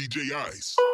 DJ Ice.